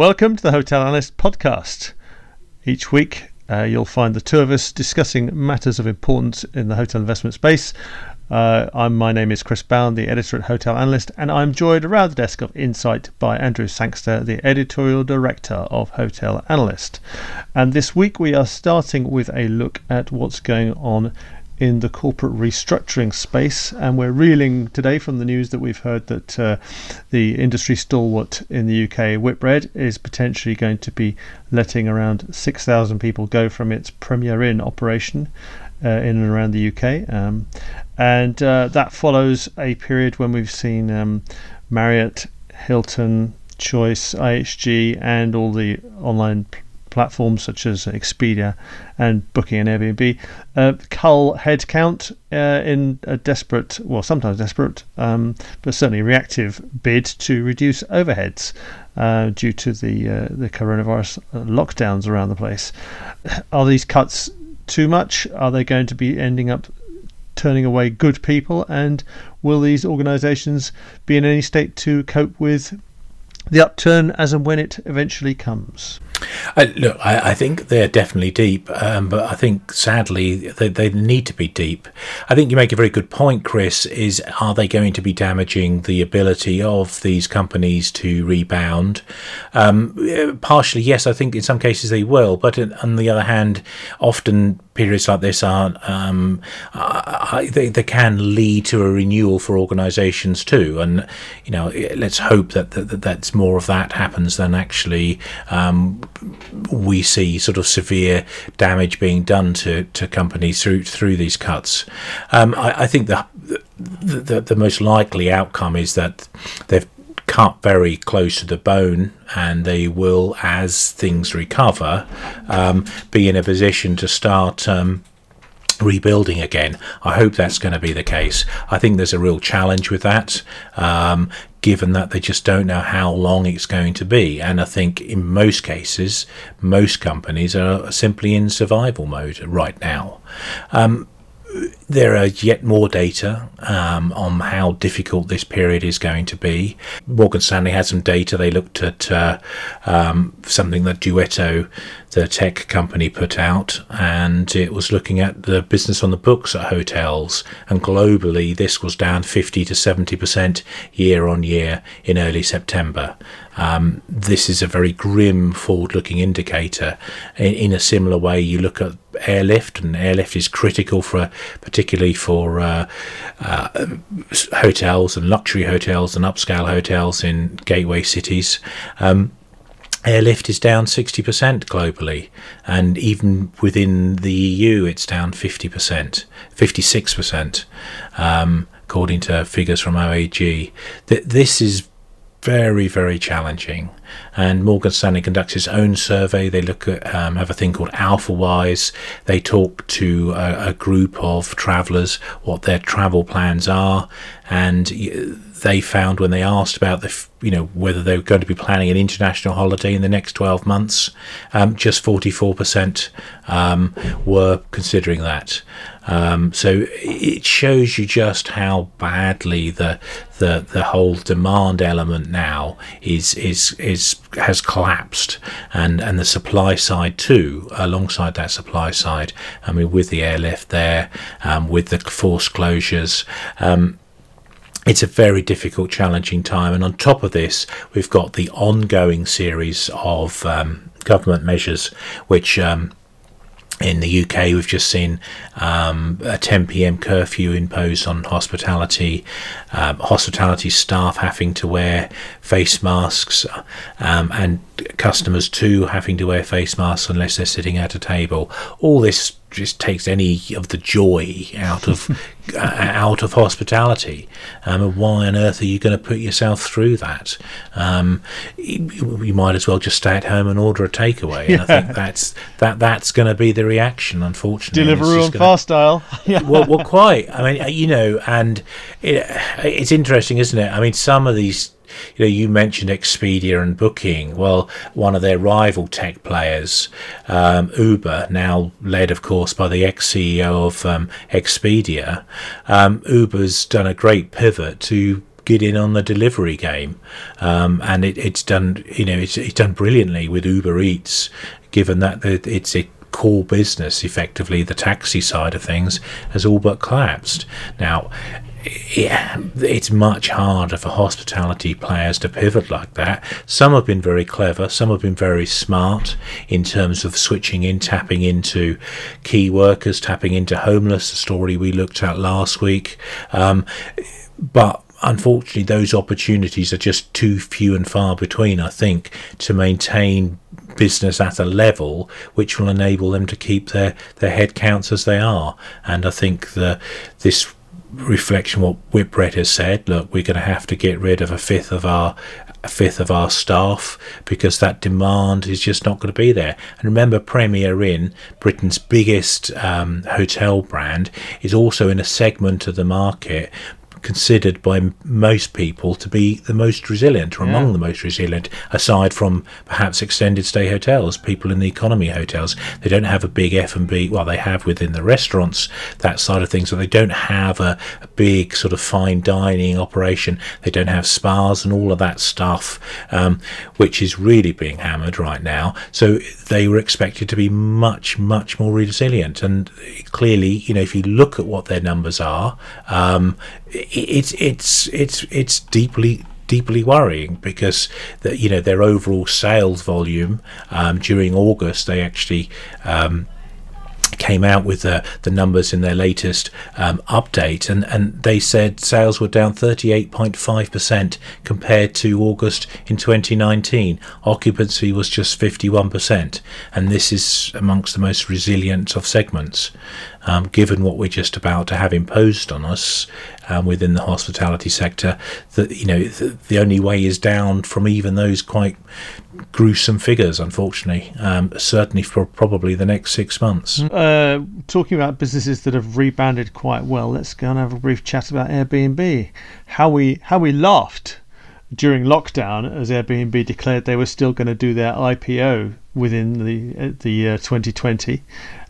Welcome to the Hotel Analyst podcast. Each week, uh, you'll find the two of us discussing matters of importance in the hotel investment space. Uh, my name is Chris Bownes, the editor at Hotel Analyst, and I'm joined around the desk of Insight by Andrew Sangster, the editorial director of Hotel Analyst. And this week, we are starting with a look at what's going on in the corporate restructuring space. And we're reeling today from the news that we've heard that uh, the industry stalwart in the UK, Whitbread, is potentially going to be letting around 6,000 people go from its Premier Inn operation. Uh, in and around the UK, um, and uh, that follows a period when we've seen um, Marriott, Hilton, Choice, IHG, and all the online platforms such as Expedia and Booking and Airbnb uh, cull headcount uh, in a desperate, well, sometimes desperate, um, but certainly reactive bid to reduce overheads uh, due to the uh, the coronavirus lockdowns around the place. Are these cuts too much? Are they going to be ending up turning away good people? And will these organisations be in any state to cope with the upturn as and when it eventually comes? Uh, look, I, I, think they're definitely deep, um, but I think sadly they, they need to be deep. I think you make a very good point, Chris. Is are they going to be damaging the ability of these companies to rebound? Um, partially, yes. I think in some cases they will, but on the other hand, often periods like this are um, uh, they, they can lead to a renewal for organisations too. And you know, let's hope that, that, that's more of that happens than actually um, we see sort of severe damage being done to, to companies through through these cuts. Um, I, I, think the, the the most likely outcome is that they've cut very close to the bone, and they will, as things recover, um, be in a position to start. Um, rebuilding again. I hope that's going to be the case. I think there's a real challenge with that. Um, given that they just don't know how long it's going to be. And I think in most cases, most companies are simply in survival mode right now. Um, there are yet more data um, on how difficult this period is going to be. Morgan Stanley had some data. They looked at uh, um, something that Duetto, the tech company, put out, and it was looking at the business on the books at hotels. And globally, this was down 50 to 70% year on year in early September. Um, this is a very grim forward looking indicator. In, in, a similar way, you look at airlift, and airlift is critical for particularly for uh, uh, hotels and luxury hotels and upscale hotels in gateway cities. Um, airlift is down 60% globally, and even within the EU, it's down 50%, 56%, um, according to figures from OAG. that this is very, very challenging. And Morgan Stanley conducts its own survey. They look at um, have a thing called AlphaWise. They talk to a, a group of travellers what their travel plans are, and they found when they asked about the you know whether they were going to be planning an international holiday in the next 12 months, um, just 44% um, were considering that. Um, so it shows you just how badly the the the whole demand element now is is is has collapsed, and and the supply side too, alongside that supply side. I mean, with the airlift there, um, with the forced closures. Um, it's a very difficult, challenging time, and on top of this, we've got the ongoing series of um, government measures, which um, in the UK, we've just seen um, a 10 p.m. curfew imposed on hospitality, um, hospitality staff having to wear face masks, um, and customers too having to wear face masks unless they're sitting at a table. All this just takes any of the joy out of uh, out of hospitality. Um, why on earth are you going to put yourself through that? Um, you, you, might as well just stay at home and order a takeaway. Yeah. And I think that's that that's going to be the reaction, unfortunately. Deliveroo on fast style. yeah. Well, well, quite. I mean, you know, and it, it's interesting, isn't it? I mean, some of these you know, you mentioned Expedia and Booking. Well, one of their rival tech players, um, Uber, now led, of course, by the ex CEO of um, Expedia, um, Uber's done a great pivot to get in on the delivery game, um, and it, it's done. You know, it's, it's done brilliantly with Uber Eats, given that it's a core business, effectively the taxi side of things, has all but collapsed. Now, yeah, it's much harder for hospitality players to pivot like that. Some have been very clever, some have been very smart in terms of switching in, tapping into key workers, tapping into homeless, the story we looked at last week. Um, but unfortunately, those opportunities are just too few and far between, I think, to maintain business at a level which will enable them to keep their, their head counts as they are. And I think the this reflection what Whitbread has said. Look, we're going to have to get rid of a fifth of our a fifth of our staff because that demand is just not going to be there. And remember, Premier Inn, Britain's biggest um, hotel brand, is also in a segment of the market considered by most people to be the most resilient or yeah. among the most resilient, aside from perhaps extended stay hotels. People in the economy hotels, they don't have a big F and B. Well, they have within the restaurants that side of things, but they don't have a, a big sort of fine dining operation. They don't have spas and all of that stuff, um, which is really being hammered right now. So they were expected to be much, much more resilient. And clearly, you know, if you look at what their numbers are, um, it's it's it's it's deeply deeply worrying because that you know their overall sales volume um, during August they actually um, came out with the, the numbers in their latest um, update, and, and they said sales were down 38.5% compared to August in 2019. Occupancy was just 51%, and this is amongst the most resilient of segments um, given what we're just about to have imposed on us um, within the hospitality sector. That you know, the, the, only way is down from even those quite gruesome figures. Unfortunately, um, certainly for probably the next six months. Uh, talking about businesses that have rebounded quite well, let's go and have a brief chat about Airbnb. How we how we laughed during lockdown as Airbnb declared they were still going to do their IPO within the the year 2020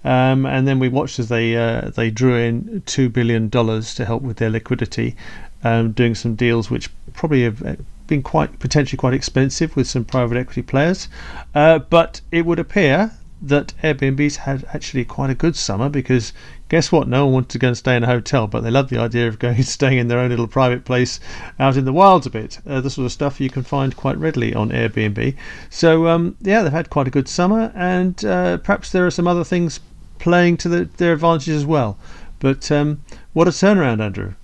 um, and then we watched as they uh, they drew in two billion dollars to help with their liquidity, um, doing some deals which probably have uh, been quite potentially quite expensive with some private equity players. Uh, but it would appear that Airbnb's had actually quite a good summer because guess what? No one wanted to go and stay in a hotel, but they love the idea of going staying in their own little private place out in the wilds a bit. Uh, the sort of stuff you can find quite readily on Airbnb. So um, yeah, they've had quite a good summer, and uh, perhaps there are some other things playing to the, their advantage as well. But um, what a turnaround, Andrew.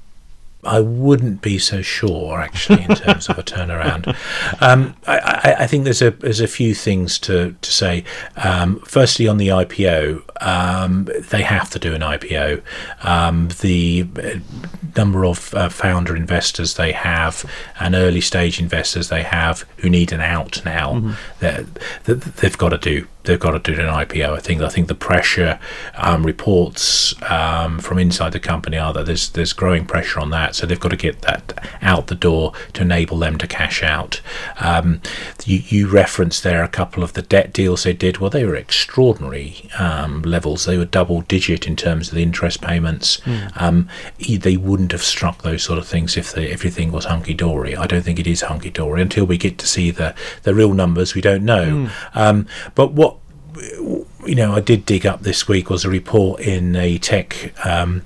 I wouldn't be so sure, actually, in terms of a turnaround. Um, I, I, think there's a there's a few things to to say. Um, firstly, on the IPO, um, they have to do an IPO. Um, the number of uh, founder investors they have and early stage investors they have who need an out now, mm-hmm. they've got to do they've got to do an IPO. I think I think the pressure um, reports um, from inside the company are that there's there's growing pressure on that, so they've got to get that out the door to enable them to cash out. Um, you, you referenced there a couple of the debt deals they did. Well, they were extraordinary um, levels. They were double digit in terms of the interest payments. Mm. they wouldn't have struck those sort of things if the, everything was hunky dory. I don't think it is hunky dory until we get to see the the real numbers. We don't know. Mm. but what you know, I did dig up this week was a report in a tech um,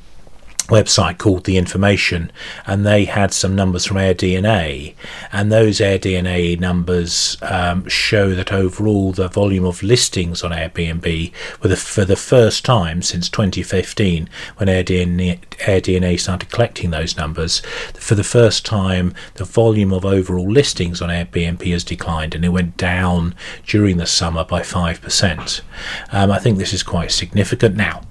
website called The Information, and they had some numbers from AirDNA, and those AirDNA numbers um, show that overall the volume of listings on Airbnb were the, for the first time since 2015, when AirDNA, AirDNA started collecting those numbers, for the first time the volume of overall listings on Airbnb has declined, and it went down during the summer by five percent. Um, I think this is quite significant. Now,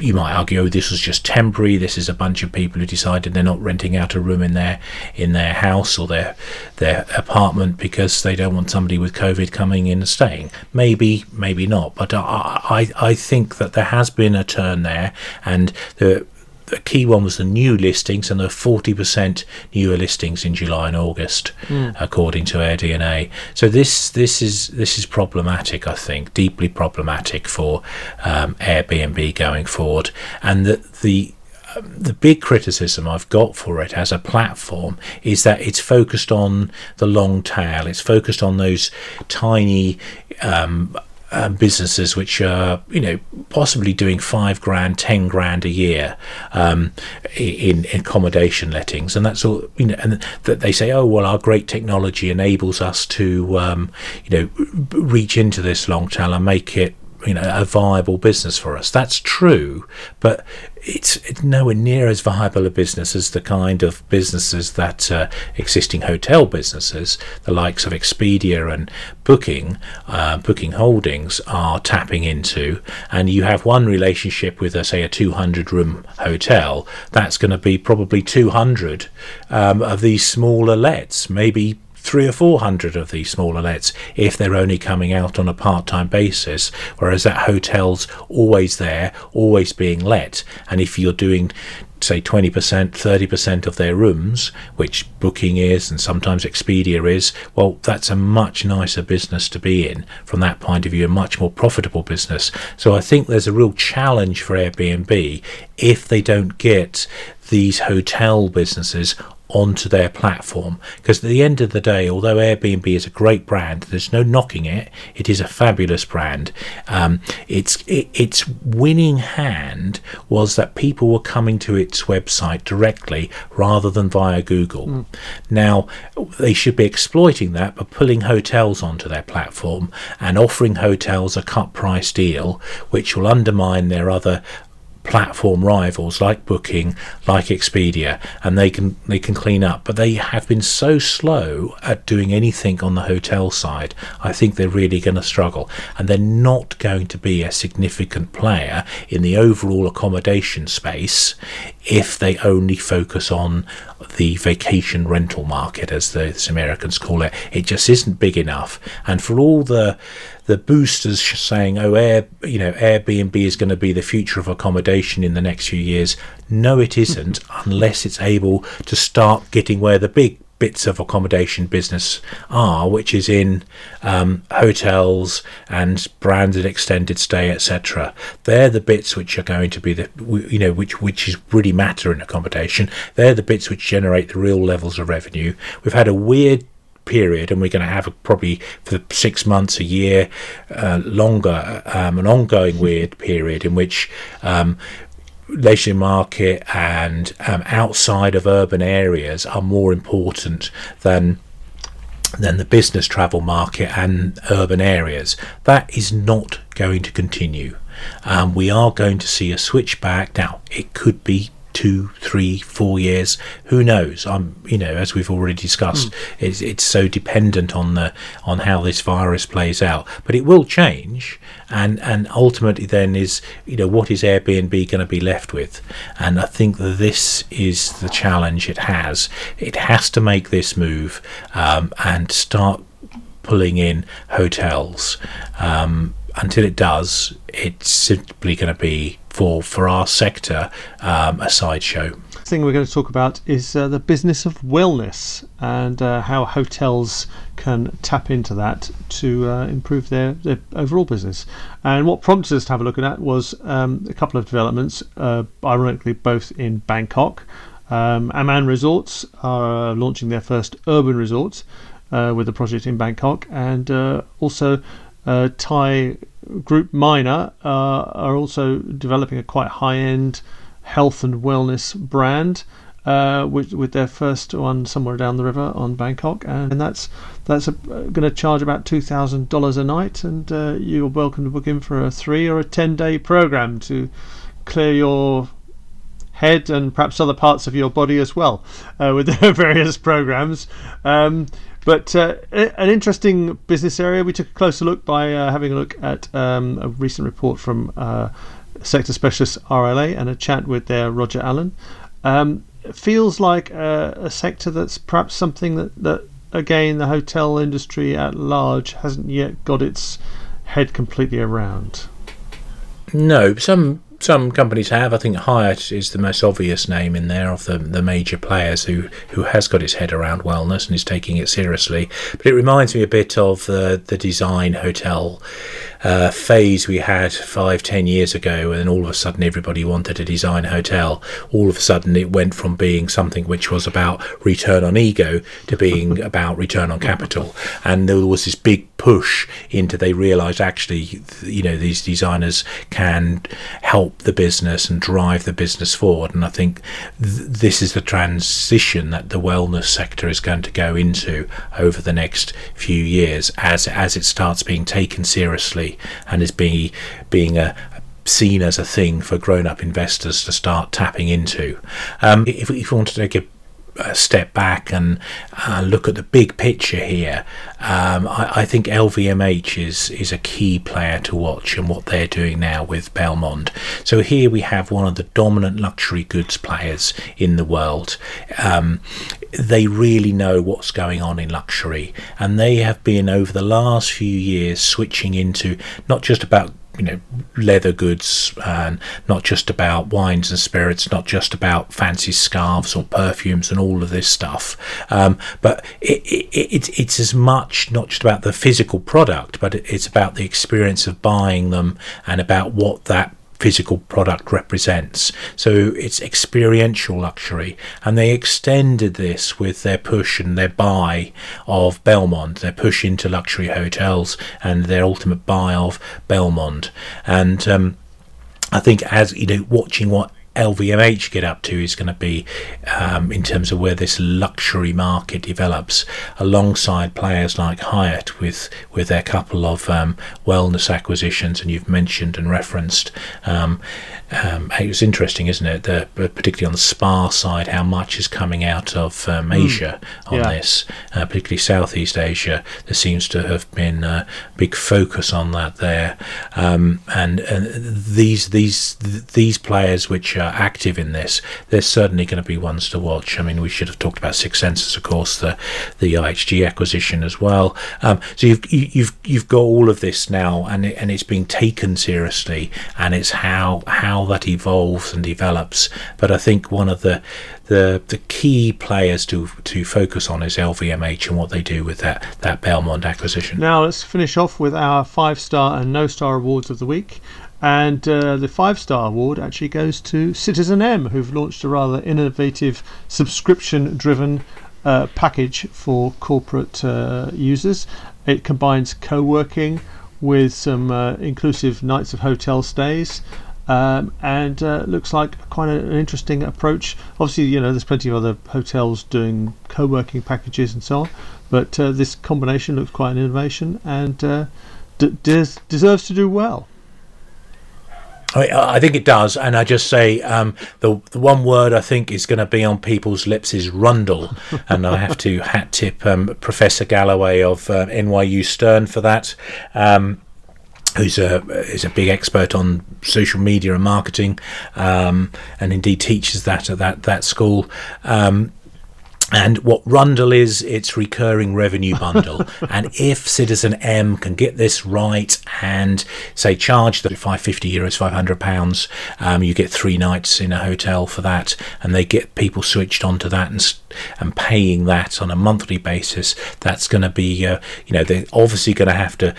you might argue oh, this was just temporary. This is a bunch of people who decided they're not renting out a room in their in their house or their their apartment because they don't want somebody with COVID coming in and staying. Maybe, maybe not. But I I, I think that there has been a turn there, and the the key one was the new listings, and there were 40% newer listings in July and August, mm. according to AirDNA. So this this is this is problematic, I think, deeply problematic for um, Airbnb going forward, and that the the big criticism I've got for it as a platform is that it's focused on the long tail. It's focused on those tiny um, um, businesses which are, you know, possibly doing five grand, ten grand a year um, in, in, accommodation lettings, and that's all. You know, and that they say, oh well, our great technology enables us to, um, you know, reach into this long tail and make it you know a viable business for us. That's true, but it's, it's nowhere near as viable a business as the kind of businesses that uh, existing hotel businesses, the likes of Expedia and Booking, uh, Booking Holdings, are tapping into. And you have one relationship with, say, a 200 room hotel. That's going to be probably 200 um, of these smaller lets, maybe three or four hundred of these smaller lets if they're only coming out on a part time basis, whereas that hotel's always there, always being let. And if you're doing say 20%, 30% of their rooms, which Booking is and sometimes Expedia is, well, that's a much nicer business to be in from that point of view, a much more profitable business. So I think there's a real challenge for Airbnb if they don't get these hotel businesses onto their platform. Because at the end of the day, although Airbnb is a great brand, there's no knocking it. It is a fabulous brand. Um, its it, its winning hand was that people were coming to its website directly rather than via Google. Mm. Now they should be exploiting that by pulling hotels onto their platform and offering hotels a cut price deal, which will undermine their other platform rivals like Booking, like Expedia, and they can they can clean up. But they have been so slow at doing anything on the hotel side. I think they're really going to struggle, and they're not going to be a significant player in the overall accommodation space if they only focus on the vacation rental market, as the Americans call it. It just isn't big enough, and for all the the boosters saying, "Oh, Air, you know, Airbnb is going to be the future of accommodation in the next few years." No, it isn't, unless it's able to start getting where the big bits of accommodation business are, which is in um, hotels and branded extended stay, etc. They're the bits which are going to be the you know which which is really matter in accommodation. They're the bits which generate the real levels of revenue. We've had a weird period, and we're going to have a, probably for six months, a year, uh, longer, um, an ongoing weird period in which um, leisure market and um, outside of urban areas are more important than than the business travel market and urban areas. That is not going to continue. Um, we are going to see a switch back. Now, it could be two, three, four years. Who knows? I'm, you know, as we've already discussed, mm. it's, it's so dependent on the on how this virus plays out. But it will change, and and ultimately, then is you know what is Airbnb going to be left with? And I think that this is the challenge it has. It has to make this move um, and start pulling in hotels. Um, until it does, it's simply going to be for for our sector um, a sideshow. The thing we're going to talk about is uh, the business of wellness and uh, how hotels can tap into that to uh, improve their, their overall business. And what prompted us to have a look at that was um, a couple of developments, uh, ironically both in Bangkok. Um, Aman Resorts are launching their first urban resort uh, with a project in Bangkok, and uh, also uh, Thai group Minor uh, are also developing a quite high end health and wellness brand. Uh, with, with their first one somewhere down the river on Bangkok, and, and that's that's going to charge about two thousand dollars a night, and uh, you're welcome to book in for a three or a ten day program to clear your head and perhaps other parts of your body as well uh, with their various programs. Um, but uh, an interesting business area. We took a closer look by uh, having a look at um, a recent report from uh, sector specialist RLA and a chat with their Roger Allen. Um, feels like a, a, sector that's perhaps something that, that, again, the hotel industry at large hasn't yet got its head completely around. No, some some companies have. I think Hyatt is the most obvious name in there of the the major players who who has got his head around wellness and is taking it seriously. But it reminds me a bit of the the design hotel uh, phase we had five, ten years ago, and then all of a sudden everybody wanted a design hotel. All of a sudden it went from being something which was about return on ego to being about return on capital, and there was this big push into they realised actually, you know, these designers can help the business and drive the business forward, and I think th- this is the transition that the wellness sector is going to go into over the next few years as as it starts being taken seriously and is being being a seen as a thing for grown-up investors to start tapping into. Um, if, if we want to take a step back and uh, look at the big picture here, um, I, I, think LVMH is is a key player to watch and what they're doing now with Belmond. So here we have one of the dominant luxury goods players in the world. Um, they really know what's going on in luxury, and they have been over the last few years switching into not just about you know leather goods and not just about wines and spirits not just about fancy scarves or perfumes and all of this stuff. Um, but it, it, it, it's as much not just about the physical product but it's about the experience of buying them and about what that physical product represents. So it's experiential luxury, and they extended this with their push and their buy of Belmond, their push into luxury hotels, and their ultimate buy of Belmond. And um, I think as you know, watching what LVMH get up to is going to be um, in terms of where this luxury market develops, alongside players like Hyatt with with their couple of um, wellness acquisitions, and you've mentioned and referenced. Um, um it's interesting, isn't it? The, particularly on the spa side, how much is coming out of um, hmm. Asia mm. on yeah. this, uh, particularly Southeast Asia. There seems to have been a big focus on that there, um, and, and these these these players which are active in this, they're certainly going to be ones to watch. I mean, we should have talked about Six Senses, of course, the the IHG acquisition as well. Um, so you've you've you've got all of this now, and it, and it's being taken seriously, and it's how how that evolves and develops. But I think one of the the the key players to to focus on is LVMH and what they do with that that Belmond acquisition. Now let's finish off with our five star and no star awards of the week. And uh, the five star award actually goes to Citizen M, who've launched a rather innovative subscription driven uh, package for corporate uh, users. It combines co working with some uh, inclusive nights of hotel stays. Um, and uh, looks like quite an interesting approach. Obviously, you know, there's plenty of other hotels doing co-working packages and so on, but uh, this combination looks quite an innovation and d- des- deserves to do well. I, think it does, and I just say um, the the one word I think is going to be on people's lips is Rundle, and I have to hat tip um, Professor Galloway of uh, NYU Stern for that. Um, who's a is a big expert on social media and marketing, um, and indeed teaches that at that that school. Um, and what Rundle is, it's recurring revenue bundle. and if Citizen M can get this right and say charge the 550 euros, 500 pounds, um, you get three nights in a hotel for that, and they get people switched onto that and and paying that on a monthly basis. That's going to be, uh, you know, they're obviously going to have to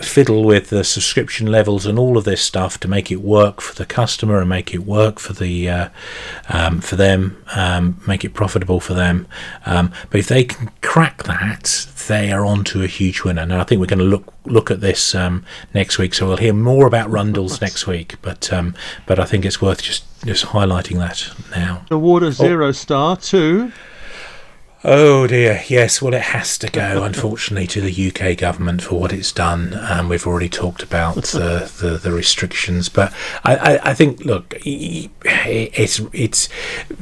fiddle with the subscription levels and all of this stuff to make it work for the customer and make it work for the uh, um, for them, um, make it profitable for them. Um, but if they can crack that, they are on to a huge winner. And I think we're going to look look at this um, next week, so we'll hear more about Rundles next week. But um, but I think it's worth just just highlighting that now. Award a zero oh. star to Oh dear, yes. Well, it has to go, unfortunately, to the UK government for what it's done. Um, we've already talked about the, the, the restrictions, but I, I, I, think, look, it's it's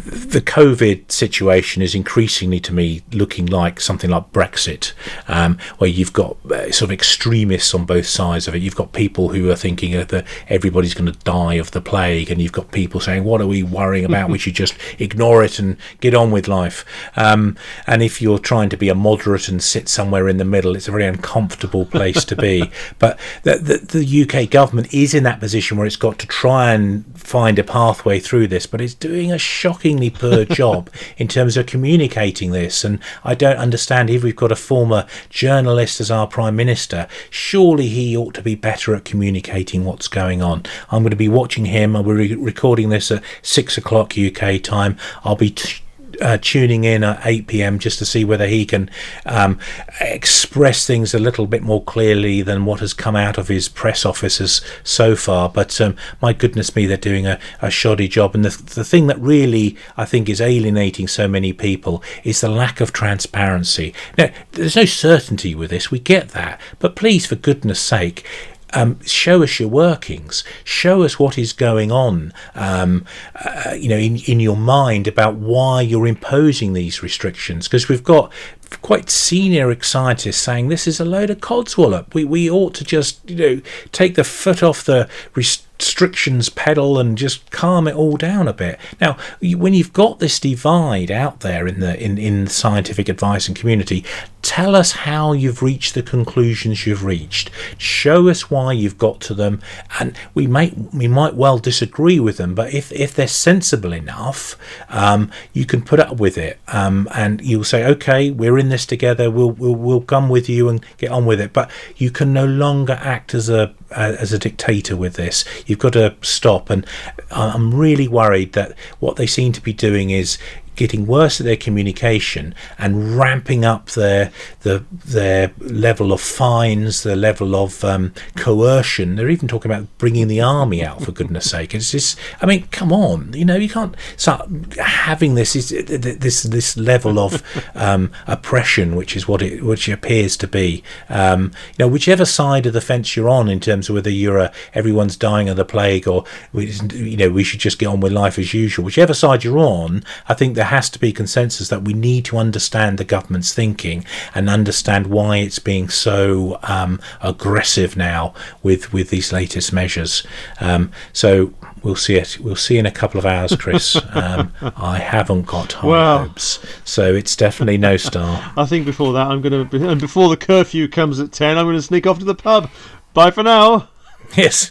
the COVID situation is increasingly, to me, looking like something like Brexit, um, where you've got uh, sort of extremists on both sides of it. You've got people who are thinking that everybody's going to die of the plague, and you've got people saying, "What are we worrying about? we should just ignore it and get on with life." Um, and if you're trying to be a moderate and sit somewhere in the middle, it's a very uncomfortable place to be. But the, the, the UK government is in that position where it's got to try and find a pathway through this, but it's doing a shockingly poor job in terms of communicating this. And I don't understand if we've got a former journalist as our prime minister, surely he ought to be better at communicating what's going on. I'm going to be watching him. Be recording this at six o'clock UK time. I'll be t- uh, tuning in at 8 p.m. just to see whether he can um, express things a little bit more clearly than what has come out of his press officers so far. But um, my goodness me, they're doing a, a shoddy job. And the, the thing that really I think is alienating so many people is the lack of transparency. Now, there's no certainty with this, we get that. But please, for goodness sake, um, show us your workings, show us what is going on, um, uh, you know, in, in your mind about why you're imposing these restrictions. Because we've got quite senior scientists saying this is a load of codswallop. We we ought to just you know take the foot off the restrictions pedal and just calm it all down a bit. Now, when you've got this divide out there in the in in scientific advice and community, tell us how you've reached the conclusions you've reached. Show us why you've got to them, and we might we might well disagree with them, but if if they're sensible enough, um, you can put up with it, um, and you'll say, okay, we're in this together. We'll we'll we'll come with you and get on with it. But you can no longer act as a as a dictator with this. You've got to stop. And I'm really worried that what they seem to be doing is getting worse at their communication and ramping up their the, their level of fines, their level of um, coercion. They're even talking about bringing the army out for goodness sake. It's just, I mean, come on, you know, you can't start having this this this level of um, oppression, which is what it which appears to be. Um, you know, whichever side of the fence you're on in terms of whether you're a everyone's dying of the plague or you know we should just get on with life as usual. Whichever side you're on, I think there has to be consensus that we need to understand the government's thinking and understand why it's being so um, aggressive now with with these latest measures. Um, so we'll see it. We'll see in a couple of hours, Chris. Um, I haven't got high well, hopes, so it's definitely no star. I think before that, I'm going to and before the curfew comes at ten, I'm going to sneak off to the pub. Bye for now. Yes.